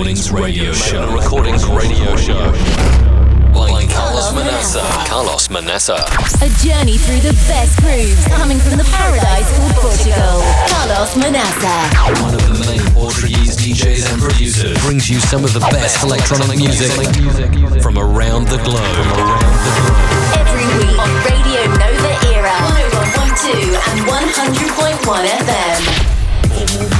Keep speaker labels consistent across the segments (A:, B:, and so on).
A: Recordings Radio Show. Magna Recordings Radio Show. By Carlos Manassa. Carlos Manassa.
B: A journey through the best grooves coming from the paradise called Portugal. Carlos Manassa.
A: One of the main Portuguese DJs and producers brings you some of the best electronic music from around the globe.
B: Every week on Radio Nova Era. 101.2 and 100.1 FM.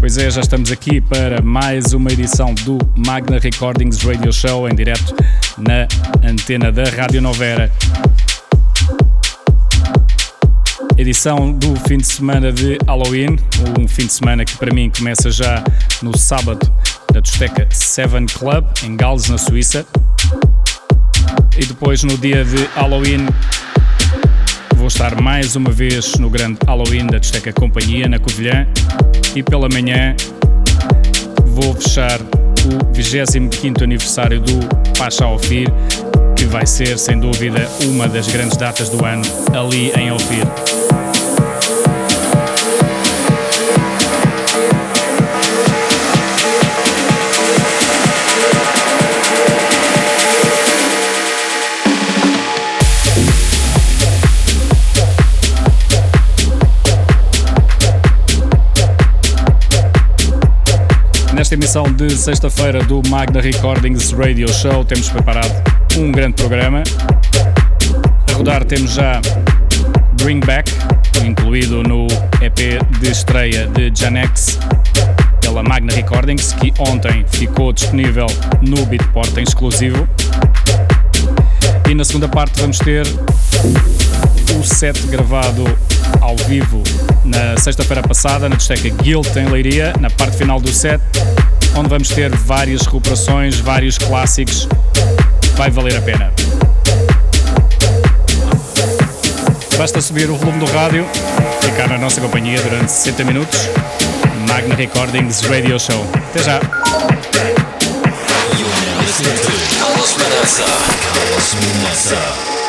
C: Pois é, já estamos aqui para mais uma edição do Magna Recordings Radio Show em direto na antena da Rádio Novera. Edição do fim de semana de Halloween, um fim de semana que para mim começa já no sábado da discoteca Seven Club em Gales, na Suíça. E depois no dia de Halloween estar mais uma vez no grande Halloween da discoteca Companhia na Covilhã e pela manhã vou fechar o 25 aniversário do Pacha Ofir, que vai ser sem dúvida uma das grandes datas do ano ali em Ofir. Nesta emissão de sexta-feira do Magna Recordings Radio Show temos preparado um grande programa. A rodar temos já Bring Back, incluído no EP de estreia de Janex pela Magna Recordings, que ontem ficou disponível no Beatport em exclusivo. E na segunda parte vamos ter o set gravado ao vivo na sexta-feira passada na discoteca Guild em Leiria, na parte final do set, onde vamos ter várias recuperações, vários clássicos. Vai valer a pena. Basta subir o volume do rádio, ficar na nossa companhia durante 60 minutos. Magna Recordings Radio Show. Até já!
A: Carlos. Carlos.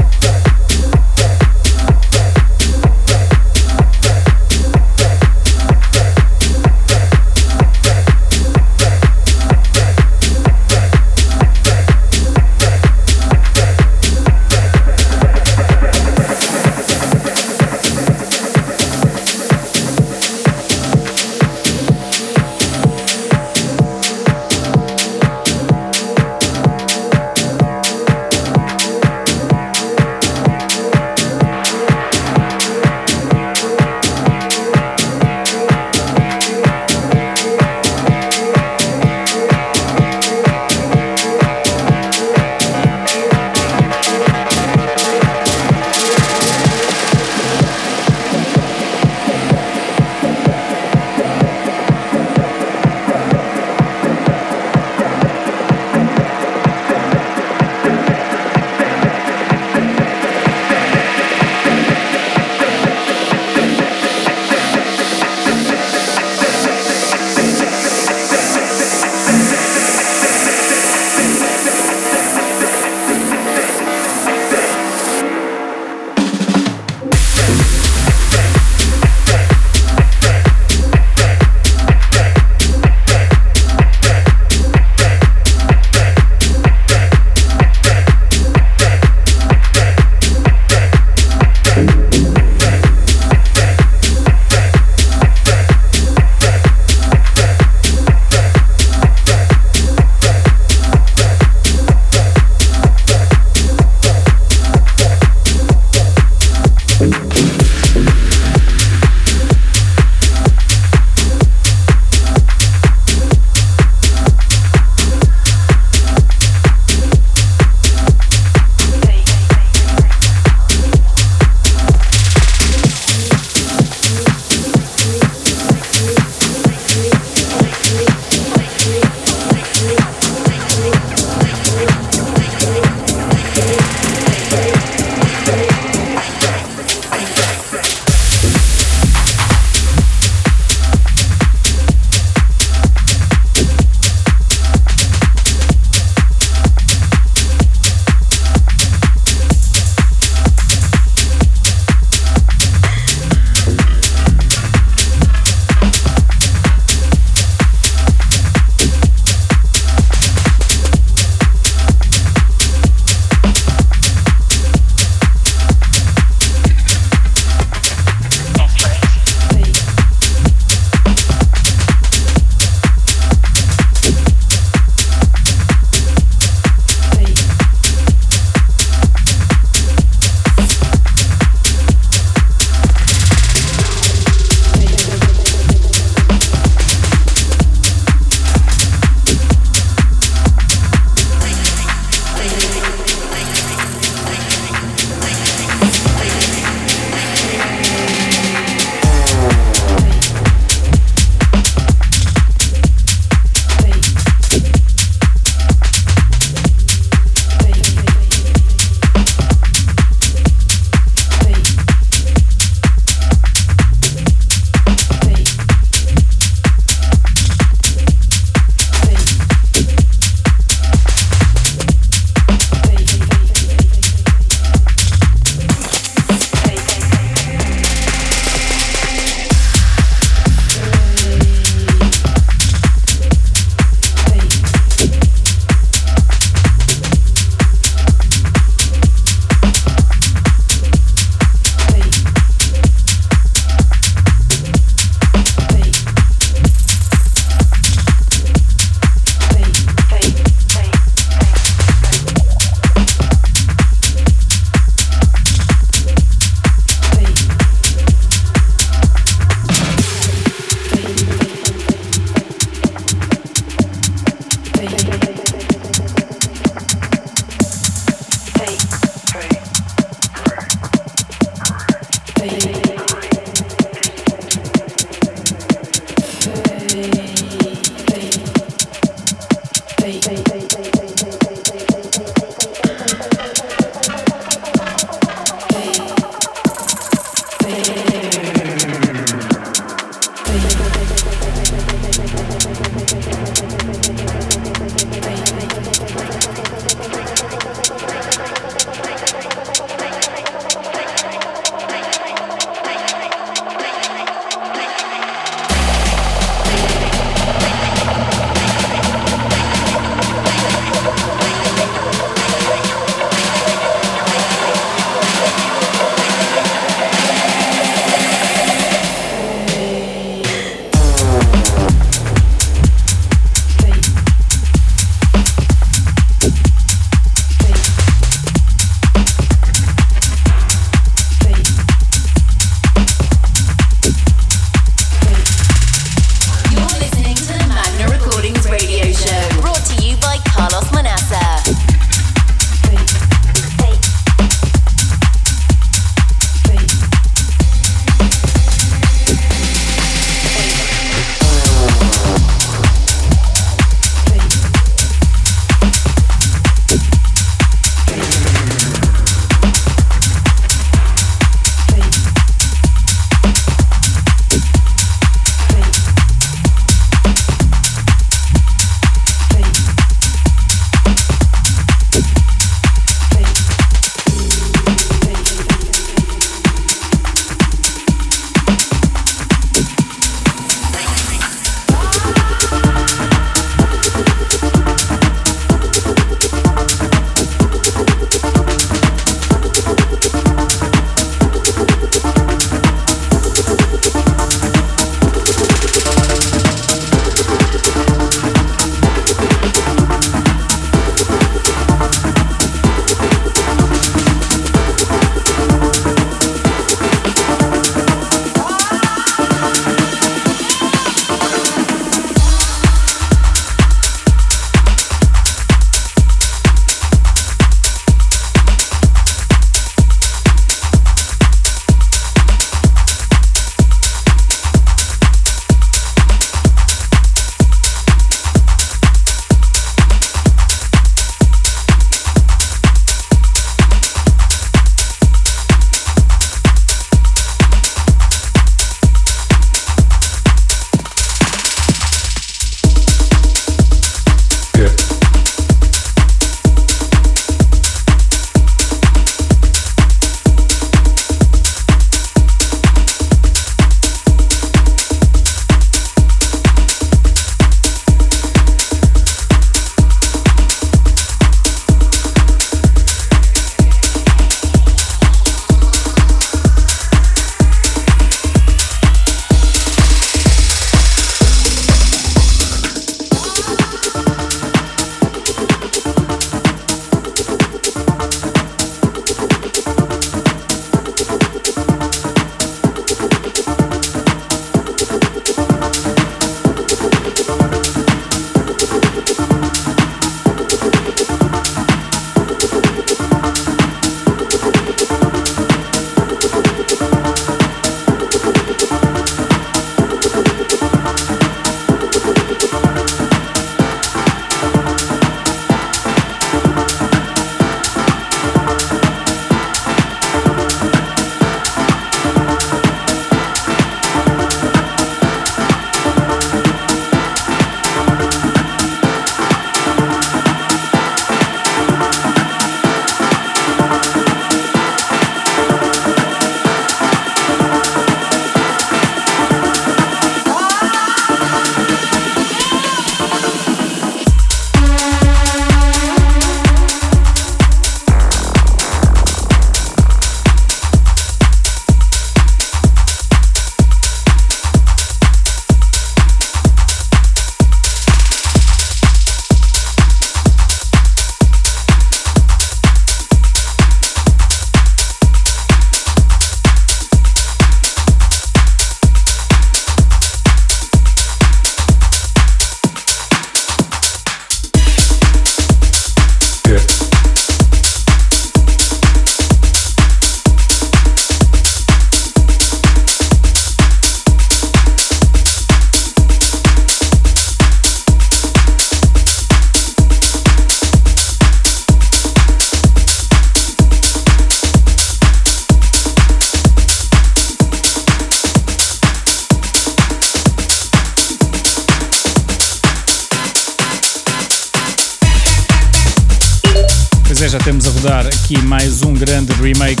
D: Remake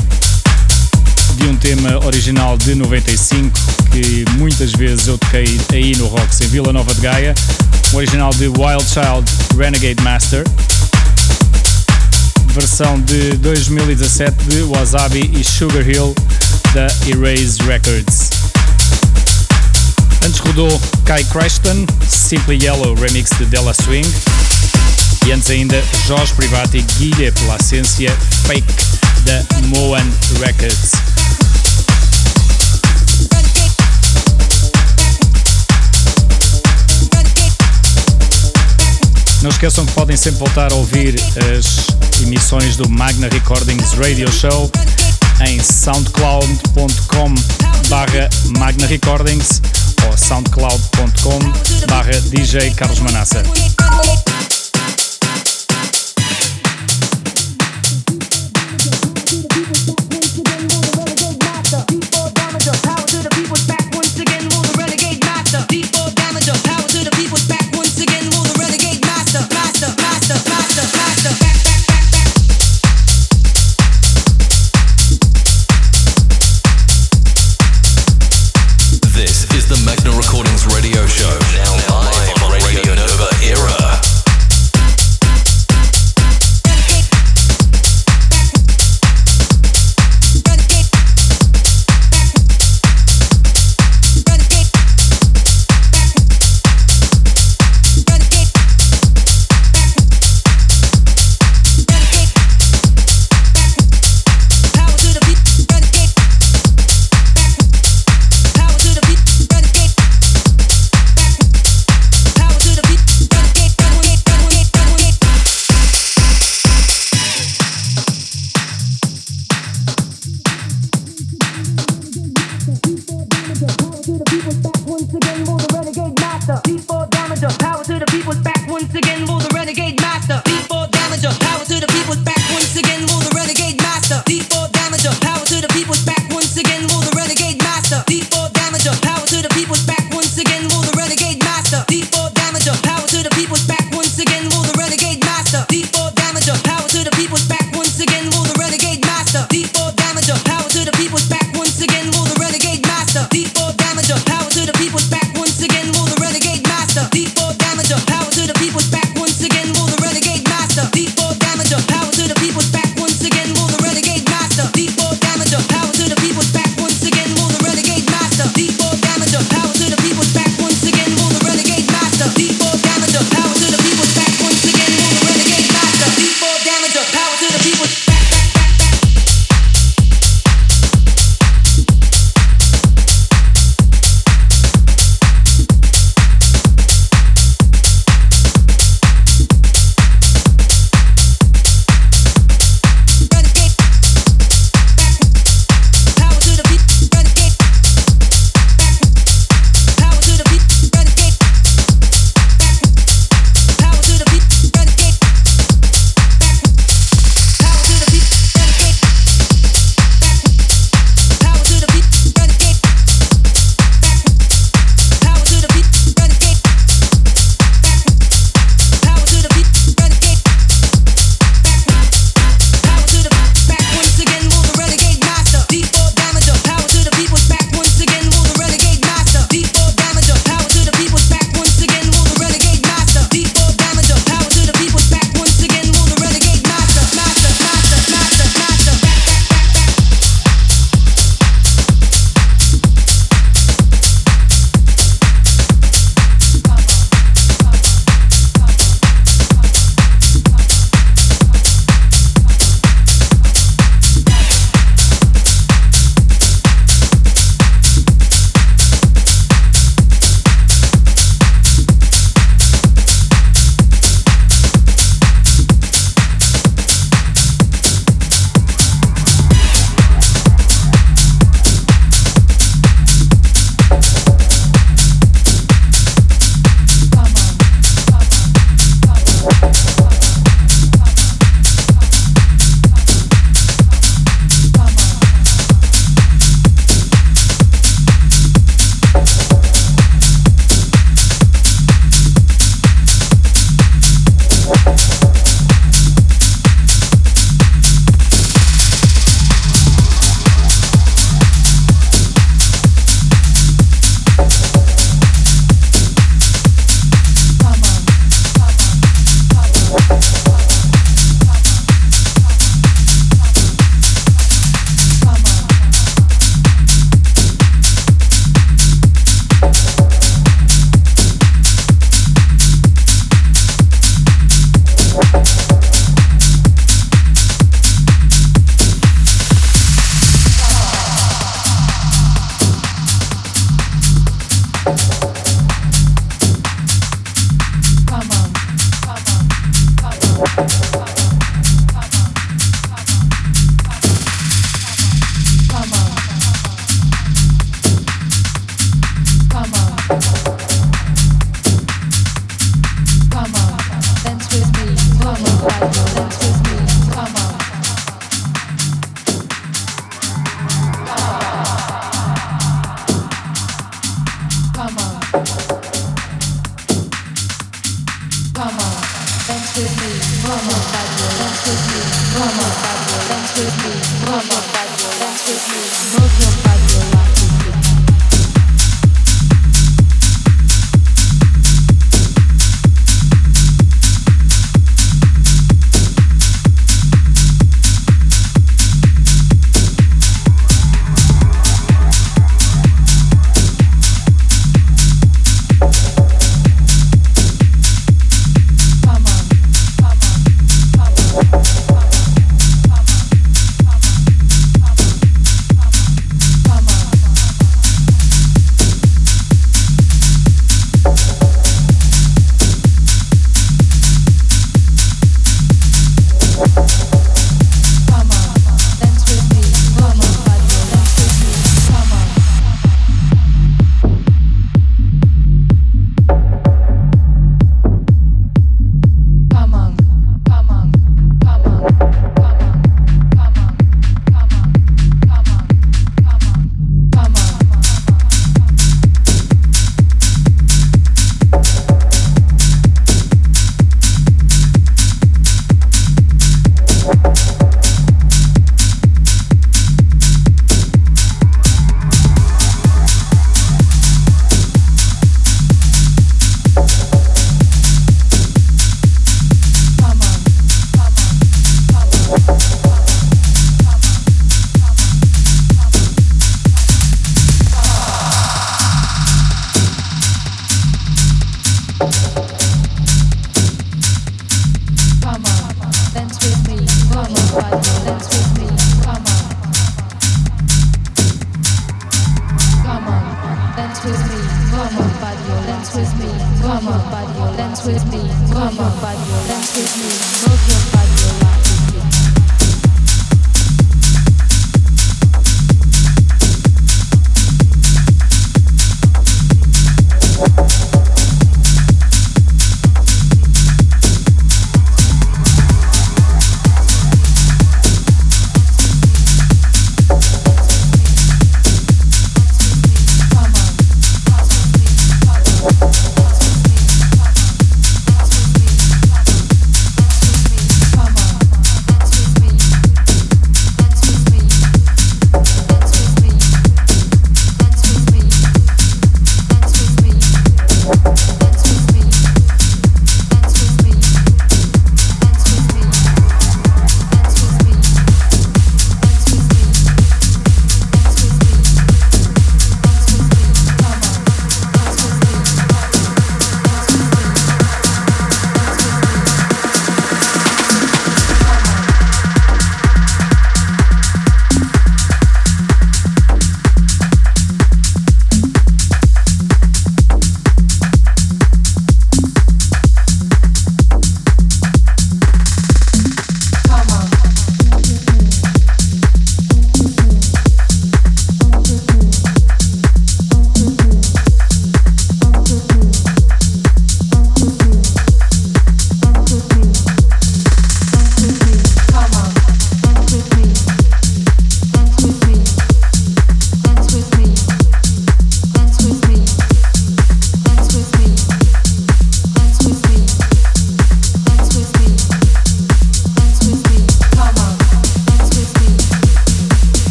D: de um tema original de 95 que muitas vezes eu toquei aí no Rocks em Vila Nova de Gaia. O original de Wild Child Renegade Master. Versão de 2017 de Wasabi e Sugar Hill da Erase Records. Antes rodou Kai Creston, Simply Yellow remix de Della Swing. E antes ainda Jorge Privati Guilha pela essência Fake da Moan Records. Não esqueçam que podem sempre voltar a ouvir as emissões do Magna Recordings Radio Show em soundcloud.com barra Magna Recordings ou soundcloud.com barra DJ Carlos Manassa.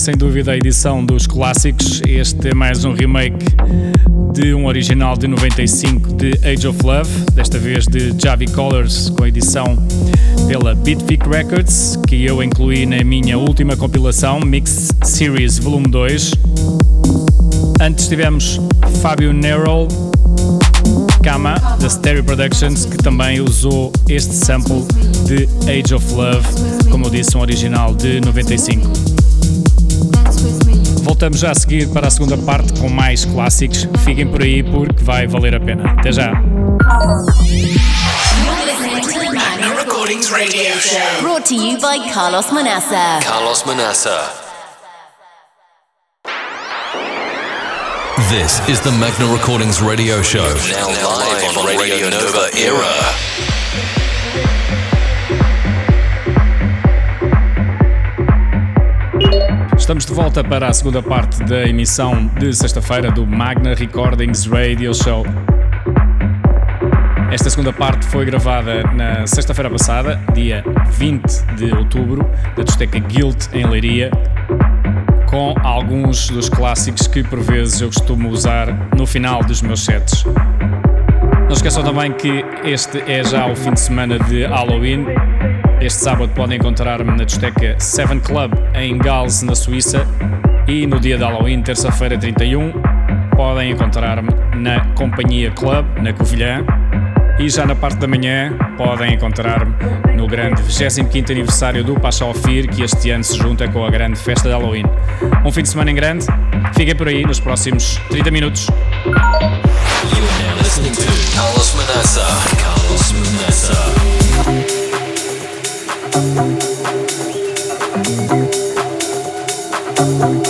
C: Sem dúvida a edição dos clássicos. Este é mais um remake de um original de 95 de Age of Love, desta vez de Javi Colors, com a edição pela Bitvic Records, que eu incluí na minha última compilação, Mix Series Volume 2. Antes tivemos Fabio Nerol Kama, da Stereo Productions, que também usou este sample de Age of Love, como eu disse, um original de 95. Voltamos já a seguir para a segunda parte com mais clássicos. Fiquem por aí porque vai valer a pena. Até já!
B: Brought to you by Carlos Manassa.
A: Carlos Manassa. This is the Magna Recordings radio show. Now, now live on Radio Nova Era.
C: Estamos de volta para a segunda parte da emissão de sexta-feira do Magna Recordings Radio Show. Esta segunda parte foi gravada na sexta-feira passada, dia 20 de outubro, da discoteca Guild em Leiria, com alguns dos clássicos que por vezes eu costumo usar no final dos meus sets. Não esqueçam também que este é já o fim de semana de Halloween. Este sábado podem encontrar-me na discoteca Seven Club em Gales, na Suíça. E no dia de Halloween, terça-feira 31, podem encontrar-me na Companhia Club, na Covilhã. E já na parte da manhã podem encontrar-me no grande 25 aniversário do Pacha Ofir, que este ano se junta com a grande festa de Halloween. Um fim de semana em grande, fiquem por aí nos próximos 30 minutos.
A: You're now listening to Carlos Manassa. Carlos Manassa.
E: thank you.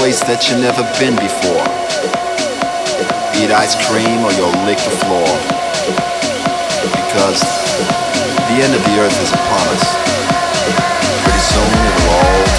F: Place that you've never been before. Eat ice cream or you'll lick the floor. Because the end of the earth is upon us. Pretty soon it'll all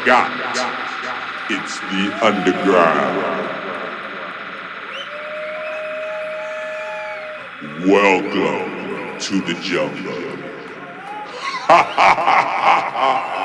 G: forgot. It's the underground. Welcome to the jungle. Ha ha ha ha ha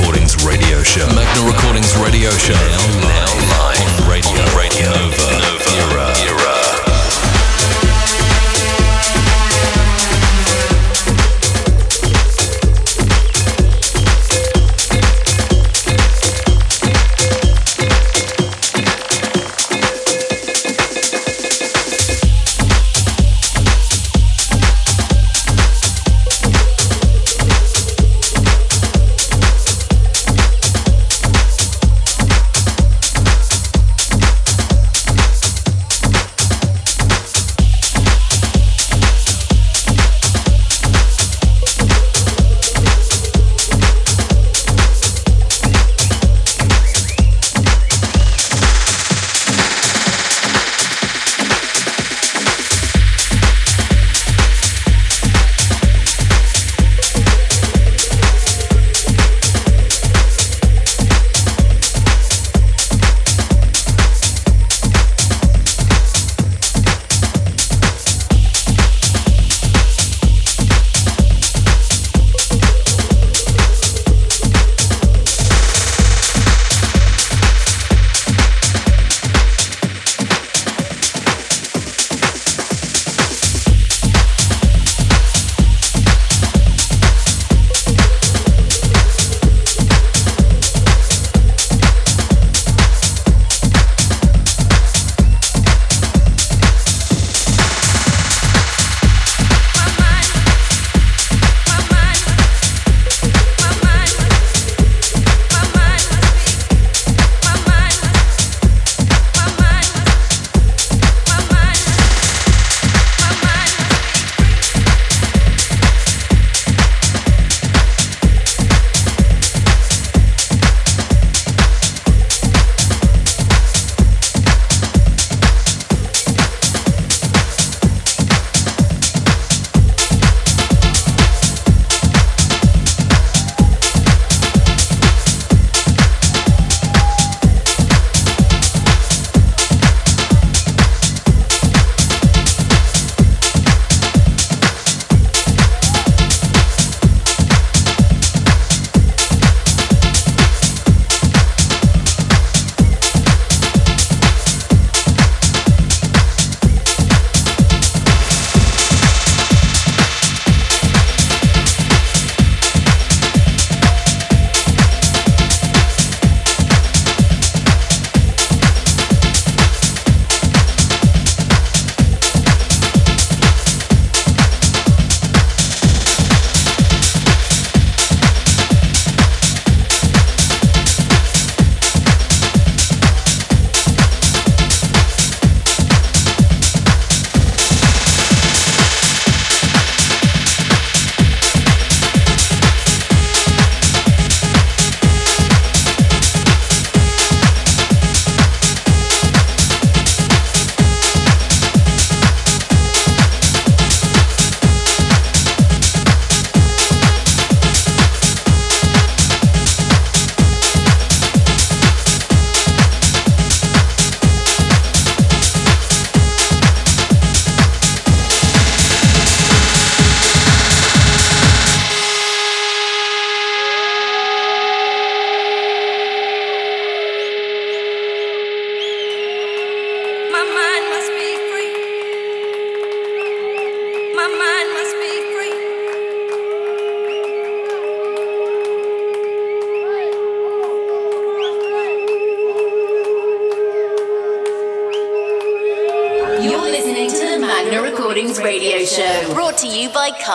G: Recordings Radio Show.
B: Magna Recordings Radio Show. Now, now live on radio, on radio Nova. Nova.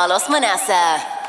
B: Carlos Manassa.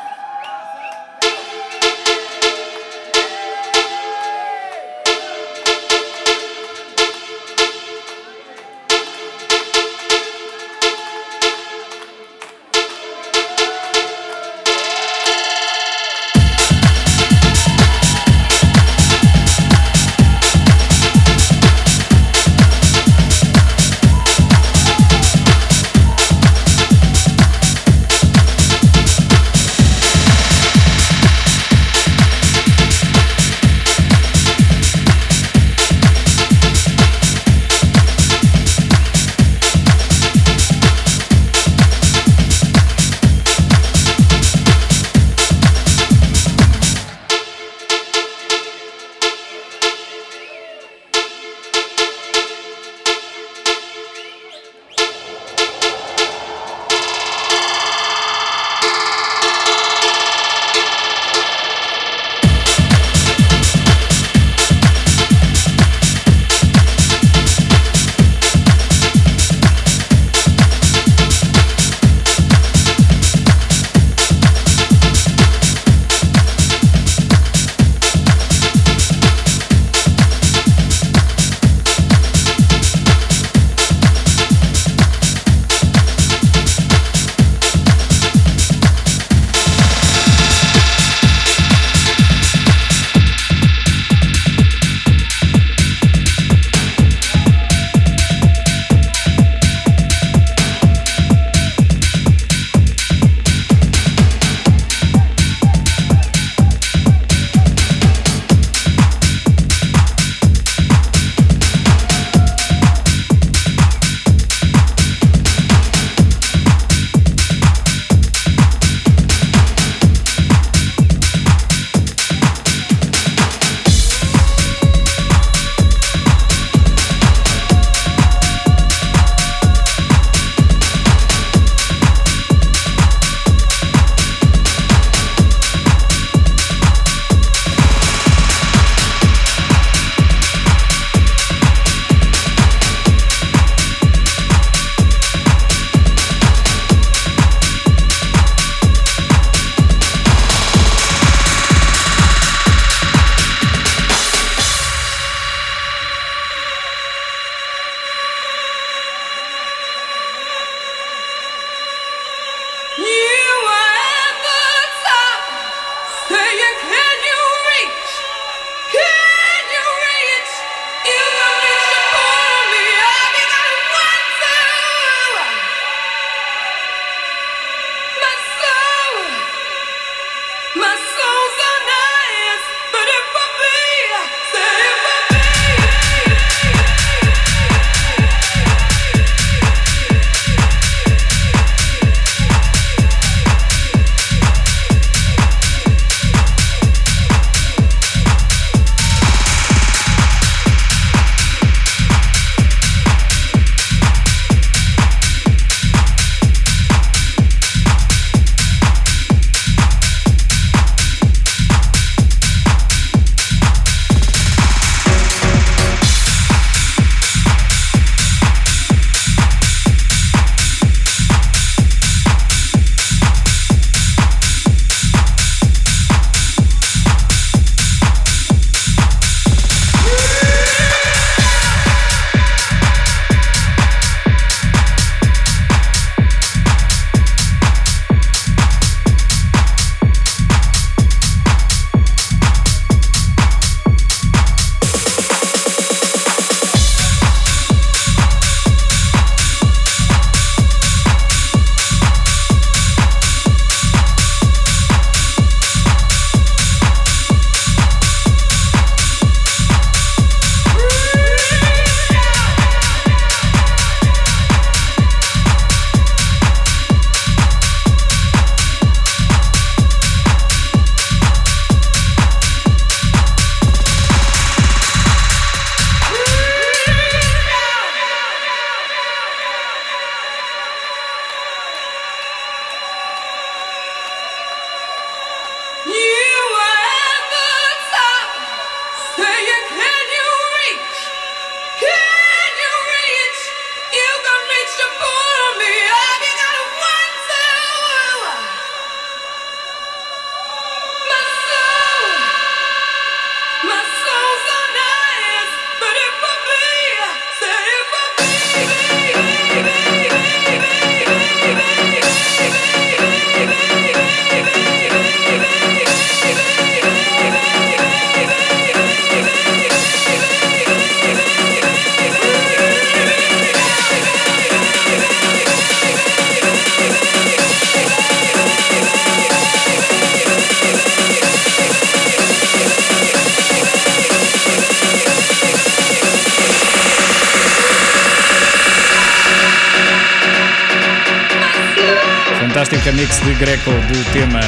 C: Remix de Greco do tema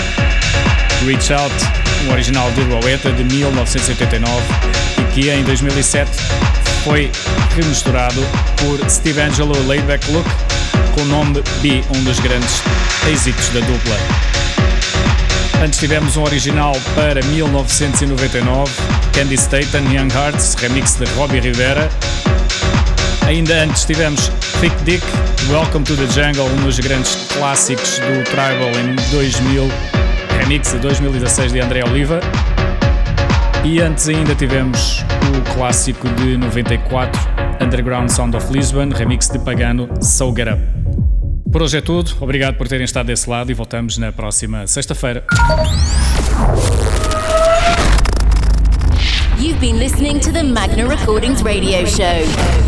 C: Reach Out, um original de Rowetta de 1989 e que em 2007 foi remisturado por Steve Angelo Laidback Look com o nome B, um dos grandes êxitos da dupla. Antes tivemos um original para 1999, Candy Staten Young Hearts, remix de Robbie Rivera. Ainda antes tivemos Thick Dick, Welcome to the Jungle, um dos grandes clássicos do Tribal em 2000, remix de 2016 de André Oliva. E antes ainda tivemos o clássico de 94, Underground Sound of Lisbon, remix de Pagano, So Get Up. Por hoje é tudo, obrigado por terem estado desse lado e voltamos na próxima sexta-feira.
B: You've been listening to the Magna Recordings radio show.